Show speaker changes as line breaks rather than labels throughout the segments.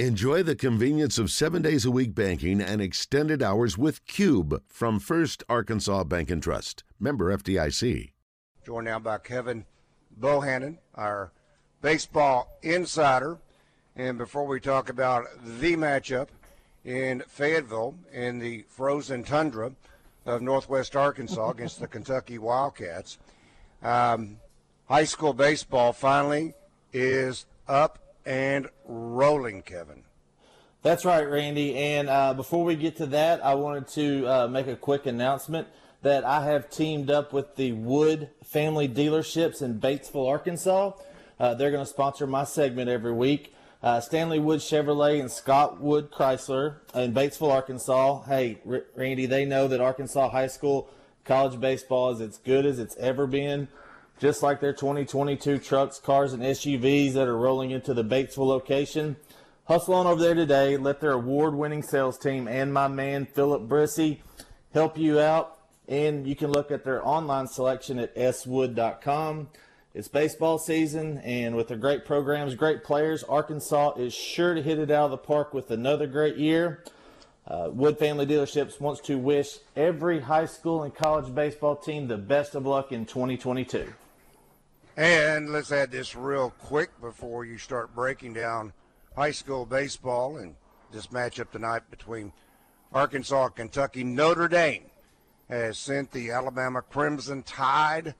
Enjoy the convenience of seven days a week banking and extended hours with Cube from First Arkansas Bank and Trust. Member FDIC.
Joined now by Kevin Bohannon, our baseball insider. And before we talk about the matchup in Fayetteville in the frozen tundra of northwest Arkansas against the Kentucky Wildcats, um, high school baseball finally is up and rolling, Kevin.
That's right, Randy. And uh, before we get to that, I wanted to uh, make a quick announcement that I have teamed up with the Wood Family Dealerships in Batesville, Arkansas. Uh, they're going to sponsor my segment every week. Uh, Stanley Wood Chevrolet and Scott Wood Chrysler in Batesville, Arkansas. Hey, R- Randy, they know that Arkansas high school college baseball is as good as it's ever been just like their 2022 trucks, cars, and SUVs that are rolling into the Batesville location. Hustle on over there today. Let their award winning sales team and my man Philip Brissy help you out. And you can look at their online selection at swood.com. It's baseball season, and with their great programs, great players, Arkansas is sure to hit it out of the park with another great year. Uh, Wood Family Dealerships wants to wish every high school and college baseball team the best of luck in 2022.
And let's add this real quick before you start breaking down high school baseball and this matchup tonight between Arkansas and Kentucky. Notre Dame has sent the Alabama Crimson Tide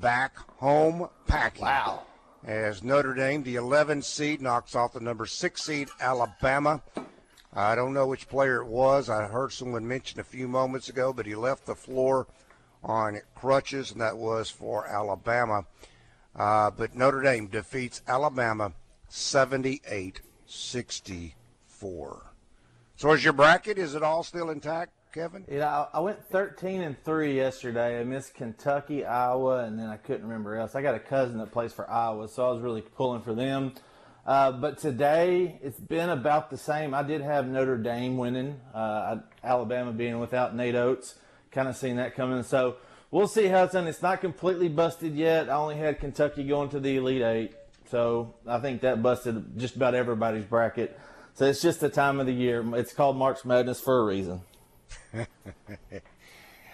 back home packing.
Wow.
As Notre Dame, the 11 seed, knocks off the number 6 seed Alabama. I don't know which player it was. I heard someone mention a few moments ago, but he left the floor on crutches, and that was for Alabama. Uh, but Notre Dame defeats Alabama 78 64. So, is your bracket? Is it all still intact, Kevin?
Yeah, I, went 13 and 3 yesterday. I missed Kentucky, Iowa, and then I couldn't remember else. I got a cousin that plays for Iowa, so I was really pulling for them. Uh, but today, it's been about the same. I did have Notre Dame winning, uh, Alabama being without Nate Oats kind of seen that coming. So we'll see how it's done. It's not completely busted yet. I only had Kentucky going to the Elite Eight. So I think that busted just about everybody's bracket. So it's just the time of the year. It's called March Madness for a reason.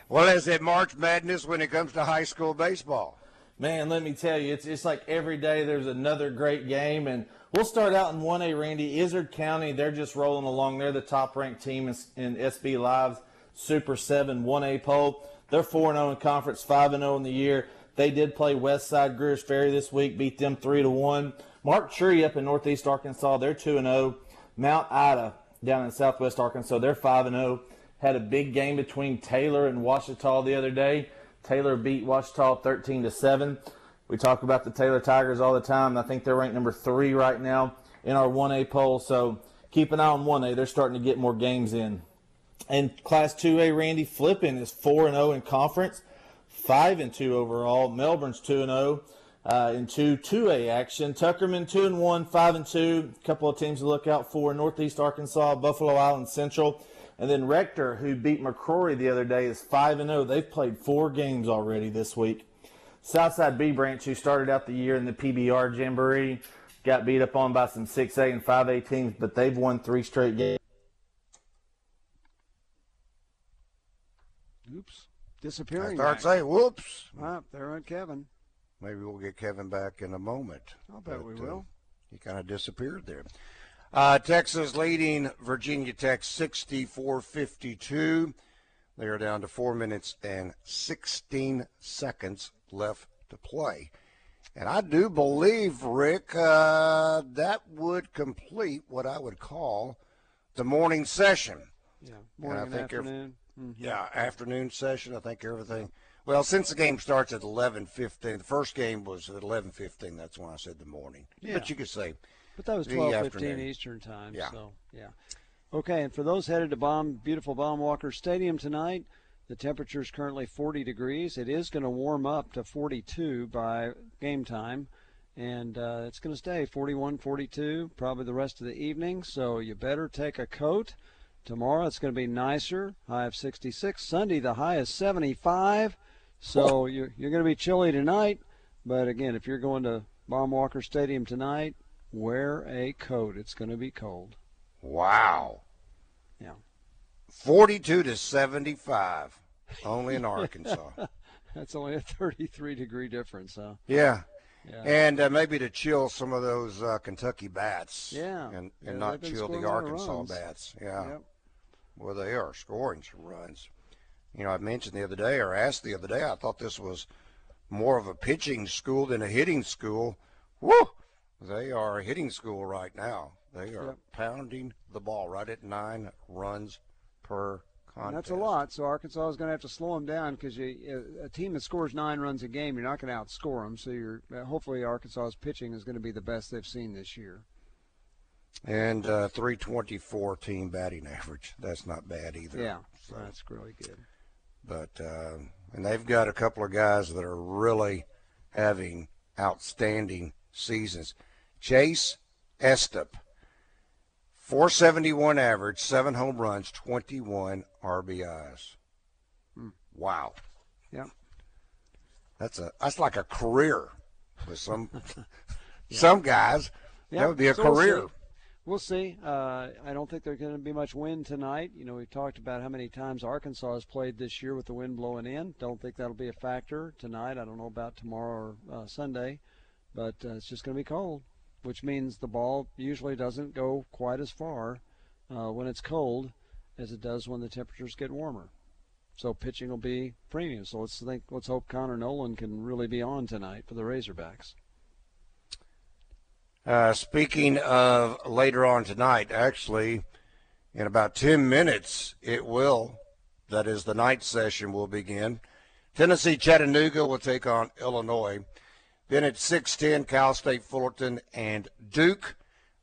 well, is it March Madness when it comes to high school baseball?
Man, let me tell you, it's it's like every day there's another great game, and we'll start out in 1A. Randy Izard County, they're just rolling along. They're the top ranked team in, in SB Lives Super 7 1A poll. They're 4 0 in conference, 5 0 in the year. They did play Westside Greers Ferry this week, beat them 3 to 1. Marked Tree up in Northeast Arkansas, they're 2 0. Mount Ida down in Southwest Arkansas, they're 5 0. Had a big game between Taylor and Ouachita the other day. Taylor beat Ouachita 13 to 7. We talk about the Taylor Tigers all the time. I think they're ranked number three right now in our 1A poll. So keep an eye on 1A. They're starting to get more games in. And Class 2A, Randy Flippin is 4 0 in conference, 5 and 2 overall. Melbourne's 2 0 uh, in 2 2A action. Tuckerman 2 and 1, 5 and 2. A couple of teams to look out for Northeast Arkansas, Buffalo Island Central. And then Rector, who beat McCrory the other day, is 5 and 0. They've played four games already this week. Southside Bee Branch, who started out the year in the PBR Jamboree, got beat up on by some 6A and 5A teams, but they've won three straight games.
Disappearing.
I start saying, whoops.
There went Kevin.
Maybe we'll get Kevin back in a moment.
I'll bet but, we will. Uh,
he kind of disappeared there. Uh, Texas leading Virginia Tech 64 52. They are down to four minutes and 16 seconds left to play. And I do believe, Rick, uh, that would complete what I would call the morning session.
Yeah, morning and, and afternoon.
Mm-hmm. Yeah, afternoon session. I think everything. Well, since the game starts at eleven fifteen, the first game was at eleven fifteen. That's when I said the morning. Yeah. But you could say.
But that was twelve fifteen Eastern time. Yeah. So yeah. Okay, and for those headed to Baum, beautiful Baum-Walker Stadium tonight, the temperature is currently 40 degrees. It is going to warm up to 42 by game time, and uh, it's going to stay 41, 42 probably the rest of the evening. So you better take a coat. Tomorrow it's going to be nicer, high of 66. Sunday the high is 75. So you're, you're going to be chilly tonight. But again, if you're going to Baum-Walker Stadium tonight, wear a coat. It's going to be cold.
Wow.
Yeah.
42 to 75, only in Arkansas.
That's only a 33 degree difference, huh?
Yeah.
Yeah.
And uh, maybe to chill some of those uh, Kentucky bats.
Yeah.
And, and
Yeah,
not chill the
scoring a lot of
Arkansas bats. Yeah.
Yep.
Well, they are scoring some runs. You know, I mentioned the other day, or asked the other day, I thought this was more of a pitching school than a hitting school. Woo! They are a hitting school right now. They are
Yep.
pounding the ball right at nine runs per contest.
That's a lot. So Arkansas is going to have to slow them down because a team that scores nine runs a game, you're not going to outscore them. So you're hopefully Arkansas's pitching is going to be the best they've seen this year.
And uh, 324 team batting average. That's not bad either.
Yeah,
So,
that's really good.
but uh, and they've got a couple of guys that are really having outstanding seasons. Chase Estep, 471 average, seven home runs, 21 RBIs.
Hmm.
Wow.
Yeah.
That's a that's like a career with some some guys.
Yeah,
That would be a
so
career.
We'll see. Uh, I don't think there's going to be much wind tonight. You know, we've talked about how many times Arkansas has played this year with the wind blowing in. Don't think that'll be a factor tonight. I don't know about tomorrow or uh, Sunday, but uh, it's just going to be cold, which means the ball usually doesn't go quite as far uh, when it's cold as it does when the temperatures get warmer. So pitching will be premium. So let's think. Let's hope Connor Noland can really be on tonight for the Razorbacks.
Uh, speaking of later on tonight, actually, in about 10 minutes, it will. That is, the night session will begin. Tennessee Chattanooga will take on Illinois. Then at 6:10, Cal State Fullerton and Duke.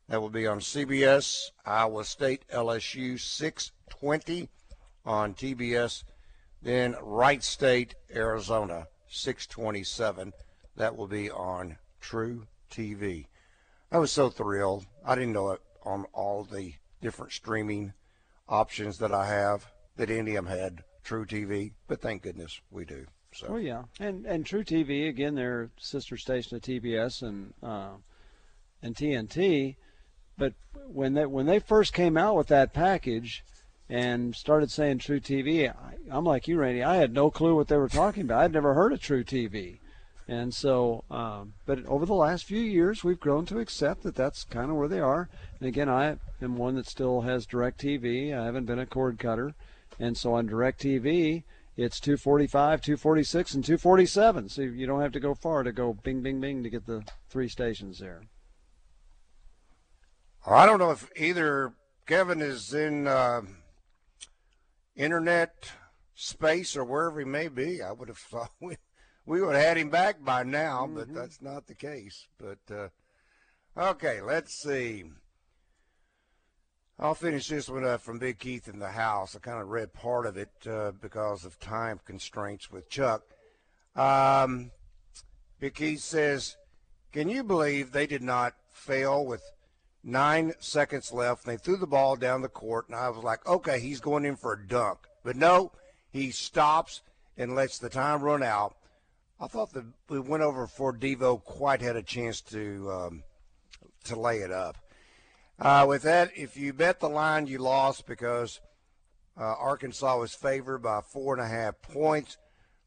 That will be on CBS. Iowa State LSU 6:20 on TBS. Then Wright State Arizona 6:27. That will be on True TV. I was so thrilled. I didn't know it on all the different streaming options that I have that any of them had truTV, but thank goodness we do. So
Oh yeah, and and truTV again, their sister station to TBS and uh, and TNT. But when they when they first came out with that package and started saying truTV, I, I'm like you, Randy. I had no clue what they were talking about. I'd never heard of truTV, and so. Um, but over the last few years, we've grown to accept that that's kind of where they are. And again, I am one that still has DirecTV. I haven't been a cord cutter, and so on DirecTV it's 245, 246, and 247. So you don't have to go far to go bing, bing, bing to get the three stations there.
I don't know if either Kevin is in uh, internet space or wherever he may be. I would have thought we, we would have had him back by now,
Mm-hmm.
but that's not the case. But uh, okay, let's see. I'll finish this one up from Big Keith in the house. I kind of read part of it uh, because of time constraints with Chuck. Um, Big Keith says, Can you believe they did not fail with nine seconds left? And they threw the ball down the court, and I was like, Okay, he's going in for a dunk. But no, he stops and lets the time run out. I thought that we went over before Devo quite had a chance to um, to lay it up. Uh, with that, if you bet the line, you lost because uh, Arkansas was favored by four and a half points.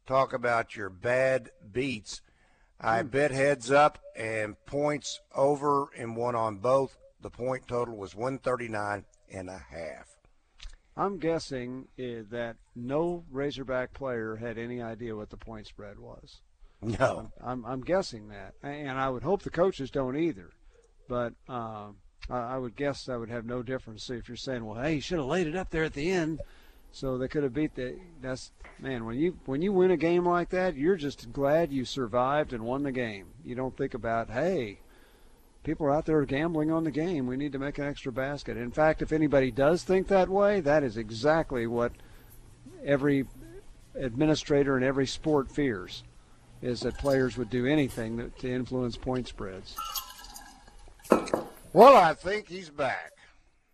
Talk about your bad beats. I bet heads up and points over and one on both. The point total was 139 and a half.
I'm guessing uh, that no Razorback player had any idea what the point spread was.
No.
I'm, I'm guessing that, and I would hope the coaches don't either. But um, I, I would guess that would have no difference. So if you're saying, well, hey, you should have laid it up there at the end, so they could have beat the. That's man. When you when you win a game like that, you're just glad you survived and won the game. You don't think about, hey, people are out there gambling on the game. We need to make an extra basket. In fact, if anybody does think that way, that is exactly what every administrator in every sport fears is that players would do anything that, to influence point spreads.
Well, I think he's back.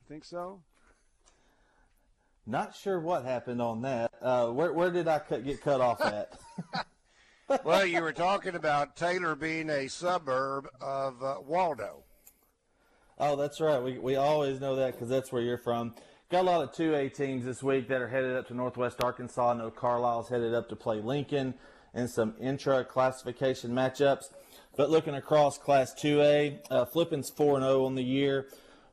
Think so?
Not sure what happened on that. Uh, where where did I cut, get cut off at?
well, you were talking about Taylor being a suburb of uh, Waldo.
Oh, that's right. We, we always know that because that's where you're from. Got a lot of 2A teams this week that are headed up to Northwest Arkansas. I know Carlisle's headed up to play Lincoln and some intra classification matchups. But looking across Class 2A, uh, Flippin's 4 0 on the year,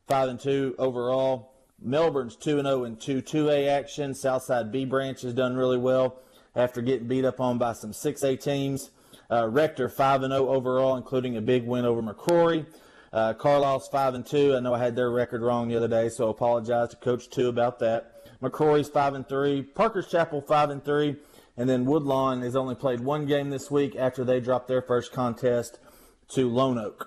5 and 2 overall. Melbourne's 2 0 in 2 2A action. Southside Bee Branch has done really well after getting beat up on by some 6A teams. Uh, Rector 5 0 overall, including a big win over McCrory. Uh, Carlisle's 5 and 2. I know I had their record wrong the other day, so I apologize to Coach 2 about that. McCrory's 5 and 3. Parker's Chapel 5 and 3. And then Woodlawn has only played one game this week after they dropped their first contest to Lonoke.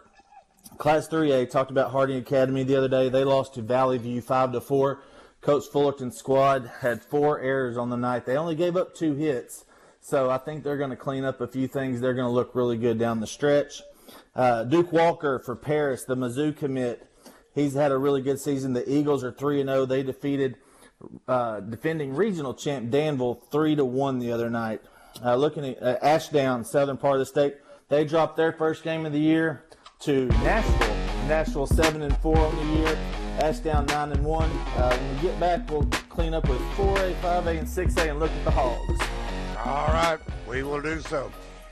Class 3A talked about Harding Academy the other day. They lost to Valley View 5 to 4. Coach Fullerton's squad had four errors on the night. They only gave up two hits. So I think they're going to clean up a few things. They're going to look really good down the stretch. Uh, Duke Walker for Paris, the Mizzou commit. He's had a really good season. The Eagles are 3 and 0. They defeated uh, defending regional champ Danville three to one the other night. Uh, looking at uh, Ashdown, southern part of the state, they dropped their first game of the year to Nashville. Nashville seven and four on the year. Ashdown nine and one. Uh, when we get back, we'll clean up with 4A, 5A, and 6A and look at the Hogs.
All right, we will do so.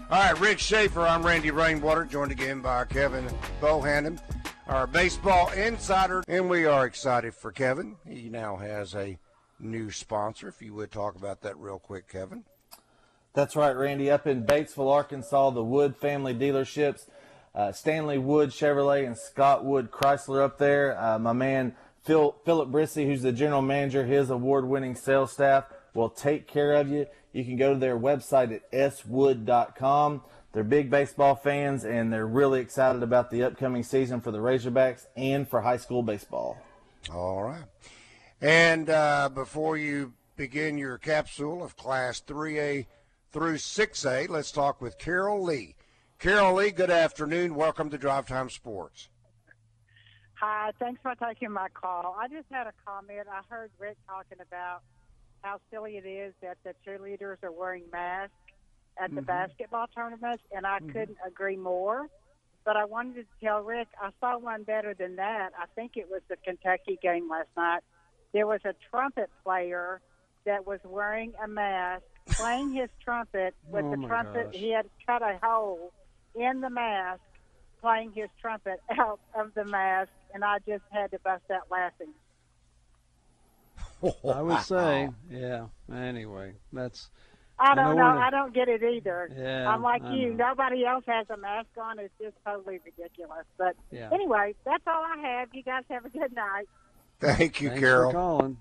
All right, Rick Schaeffer. I'm Randy Rainwater, joined again by Kevin Bohannon our baseball insider. And we are excited for Kevin. He now has a new sponsor. If you would talk about that real quick, Kevin.
That's right, Randy. Up in Batesville, Arkansas, the Wood family dealerships, uh, Stanley Wood Chevrolet and Scott Wood Chrysler up there. Uh, my man Phil, Philip Brissy, who's the general manager, his award-winning sales staff will take care of you. You can go to their website at swood.com. They're big baseball fans and they're really excited about the upcoming season for the Razorbacks and for high school baseball.
All right. And uh, before you begin your capsule of Class 3A through 6A, let's talk with Carol Lee. Carol Lee, good afternoon. Welcome to Drive Time Sports.
Hi, thanks for taking my call. I just had a comment. I heard Rick talking about how silly it is that the cheerleaders are wearing masks at the mm-hmm. basketball tournaments, and I mm-hmm. couldn't agree more. But I wanted to tell Rick I saw one better than that. I think it was the Kentucky game last night. There was a trumpet player that was wearing a mask, playing his trumpet with oh the trumpet. Gosh. He had cut a hole in the mask, playing his trumpet out of the mask, and I just had to bust out laughing.
I would say, yeah. Anyway, that's
I don't know. I don't get it either. Yeah, I'm like I you. Know. Nobody else has a mask on. It's just totally ridiculous. But yeah. anyway, that's all I have. You guys have a good night.
Thank you,
Thanks
Carol.
For calling.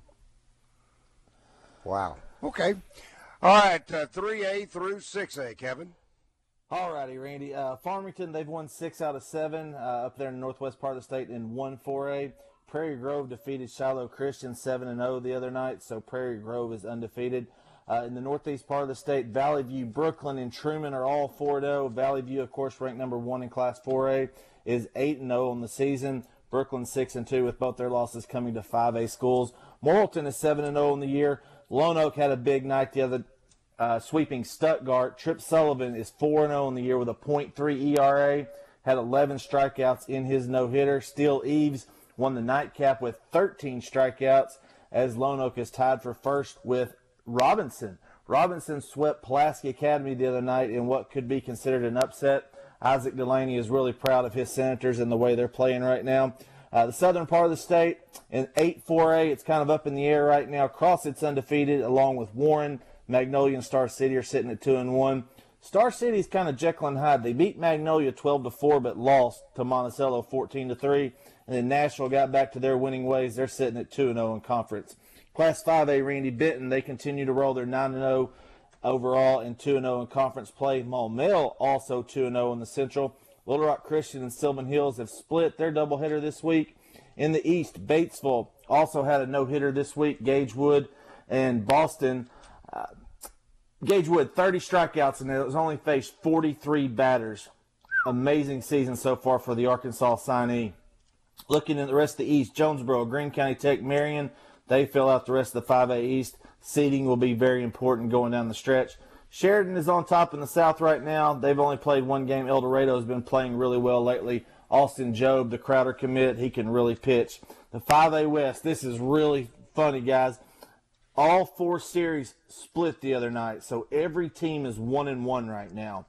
Wow. Okay. All right. Uh, 3A through 6A, Kevin.
All righty, Randy. Uh, Farmington, they've won six out of seven uh, up there in the northwest part of the state in 1 4A. Prairie Grove defeated Shiloh Christian 7 0 the other night, so Prairie Grove is undefeated. Uh, in the northeast part of the state, Valley View, Brooklyn, and Truman are all 4-0. Valley View, of course, ranked number one in Class 4A, is 8-0 on the season. Brooklyn 6-2 with both their losses coming to 5A schools. Morrilton is 7-0 in the year. Lonoke had a big night the other uh, sweeping Stuttgart. Trip Sullivan is 4-0 in the year with a .3 ERA. Had 11 strikeouts in his no-hitter. Steele Eves won the nightcap with 13 strikeouts as Lonoke is tied for first with Robinson. Robinson swept Pulaski Academy the other night in what could be considered an upset. Isaac Delaney is really proud of his Senators and the way they're playing right now. Uh, the southern part of the state in 8-4A, it's kind of up in the air right now. Crossett's undefeated, along with Warren, Magnolia, and Star City are sitting at two and one. Star City's kind of Jekyll and Hyde. They beat Magnolia 12 to four, but lost to Monticello 14 to three. And then Nashville got back to their winning ways. They're sitting at two and zero in conference. Class 5A, Randy Benton, they continue to roll their 9 and 0 overall and 2 and 0 in conference play. Maumelle also 2 and 0 in the Central. Little Rock Christian and Sylvan Hills have split their doubleheader this week. In the East, Batesville also had a no hitter this week. Gage Wood and Boston. Gage Wood, 30 strikeouts, and was only faced 43 batters. Amazing season so far for the Arkansas signee. Looking at the rest of the East, Jonesboro, Greene County Tech, Marion, they fill out the rest of the 5A East. Seeding will be very important going down the stretch. Sheridan is on top in the South right now. They've only played one game. El Dorado has been playing really well lately. Austin Job, the Crowder commit, he can really pitch. The 5A West, this is really funny, guys. All four series split the other night, so every team is one and one right now.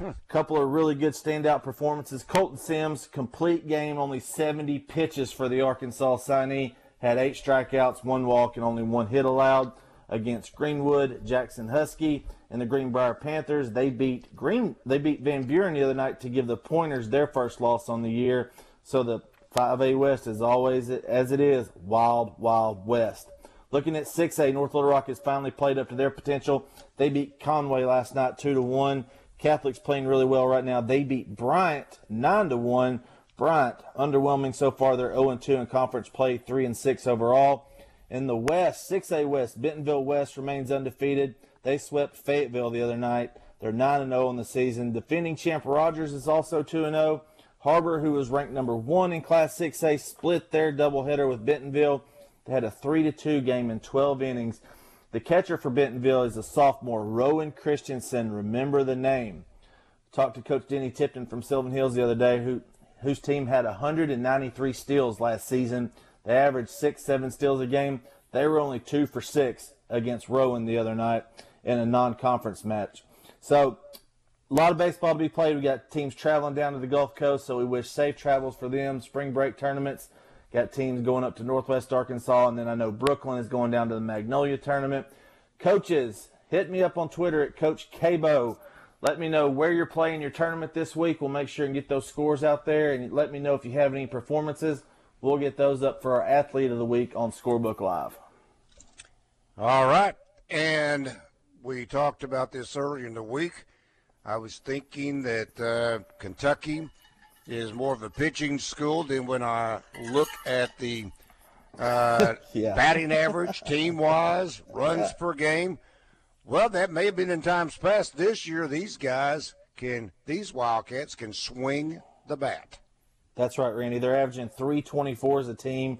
A couple of really good standout performances. Colton Sims, complete game, only 70 pitches for the Arkansas signee, had eight strikeouts, one walk, and only one hit allowed against Greenwood, Jackson Husky, and the Greenbrier Panthers. They beat Green. They beat Van Buren the other night to give the Pointers their first loss on the year. So the 5A West is always as it is, wild, wild west. Looking at 6A, North Little Rock has finally played up to their potential. They beat Conway last night two to one. Catholic's playing really well right now. They beat Bryant nine to one. Bryant underwhelming so far. They're 0 2 in conference play, 3 and 6 overall. In the West, 6A West, Bentonville West remains undefeated. They swept Fayetteville the other night. They're 9 0 in the season. Defending champ Rogers is also 2 0. Har-Ber, who was ranked number one in Class 6A, split their doubleheader with Bentonville. They had a 3 to 2 game in 12 innings. The catcher for Bentonville is a sophomore, Rowan Christensen. Remember the name. Talked to Coach Denny Tipton from Sylvan Hills the other day, who whose team had 193 steals last season. They averaged six, seven steals a game. They were only two for six against Rowan the other night in a non-conference match. So a lot of baseball to be played. We got teams traveling down to the Gulf Coast, so we wish safe travels for them. Spring break tournaments. Got teams going up to Northwest Arkansas, and then I know Brooklyn is going down to the Magnolia tournament. Coaches, hit me up on Twitter at Coach Cabo. Let me know where you're playing your tournament this week. We'll make sure and get those scores out there, and let me know if you have any performances. We'll get those up for our athlete of the week on Scorebook Live.
All right, and we talked about this earlier in the week. I was thinking that uh, Kentucky is more of a pitching school than when I look at the uh, yeah. batting average, team wise, runs per game. Well, that may have been in times past. This year, these guys can, these Wildcats can swing the bat.
That's right, Randy. They're averaging 324 as a team,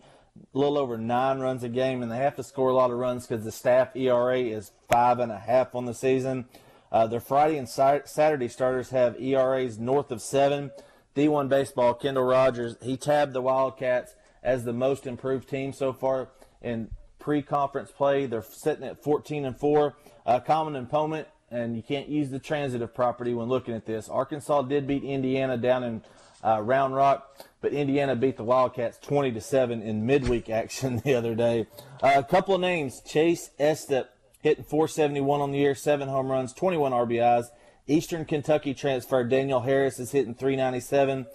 a little over nine runs a game, and they have to score a lot of runs because the staff ERA is five and a half on the season. Uh, their Friday and Saturday starters have ERAs north of seven. D1 baseball, Kendall Rogers, he tabbed the Wildcats as the most improved team so far in pre-conference play. They're sitting at 14 and four. Uh, common opponent, and you can't use the transitive property when looking at this. Arkansas did beat Indiana down in uh, Round Rock, but Indiana beat the Wildcats 20 to seven in midweek action the other day. Uh, a couple of names: Chase Estep hitting 471 on the year, seven home runs, 21 RBIs. Eastern Kentucky transfer Daniel Harris is hitting 397.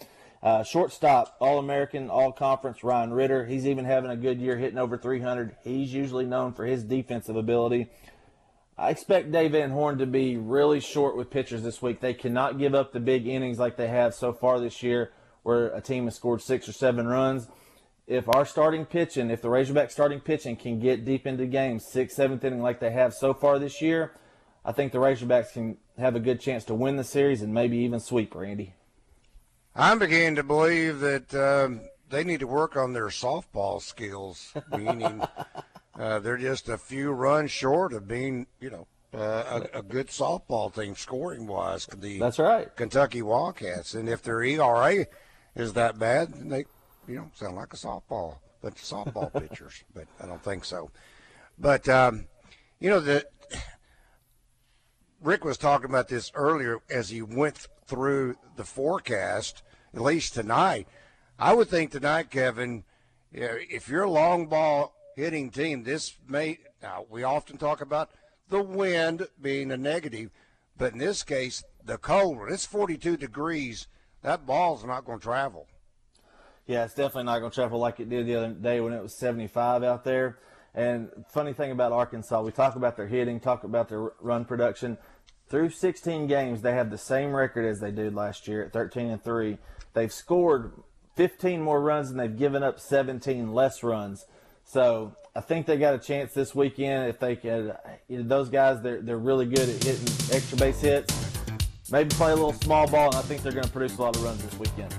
Uh, shortstop, All American, All Conference, Ryan Ritter. He's even having a good year hitting over 300. He's usually known for his defensive ability. I expect Dave Van Horn to be really short with pitchers this week. They cannot give up the big innings like they have so far this year, where a team has scored six or seven runs. If our starting pitching, if the Razorback starting pitching can get deep into games, sixth, seventh inning like they have so far this year, I think the Razorbacks can have a good chance to win the series and maybe even sweep, Randy.
I'm beginning to believe that um, they need to work on their softball skills, meaning uh, they're just a few runs short of being, you know, uh, a, a, good softball team scoring wise. The
That's right.
Kentucky Wildcats, and if their ERA is that bad, they, you know, sound like a softball, but softball pitchers. But I don't think so. But um, you know the Rick was talking about this earlier as he went through the forecast. At least tonight, I would think tonight, Kevin, if you're a long ball hitting team. This may now we often talk about the wind being a negative, but in this case, the cold. It's 42 degrees, that ball's not going to travel.
Yeah, it's definitely not going to travel like it did the other day when it was 75 out there. And funny thing about Arkansas, we talk about their hitting, talk about their run production. Through 16 games, they have the same record as they did last year at 13 and 3. They've scored 15 more runs and they've given up 17 less runs. So I think they got a chance this weekend if they can. You know, those guys, they're they're really good at hitting extra base hits. Maybe play a little small ball, and I think they're going to produce a lot of runs this weekend.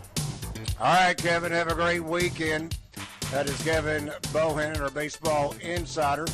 All right, Kevin. Have a great weekend. That is Kevin Bohannon, our baseball insider.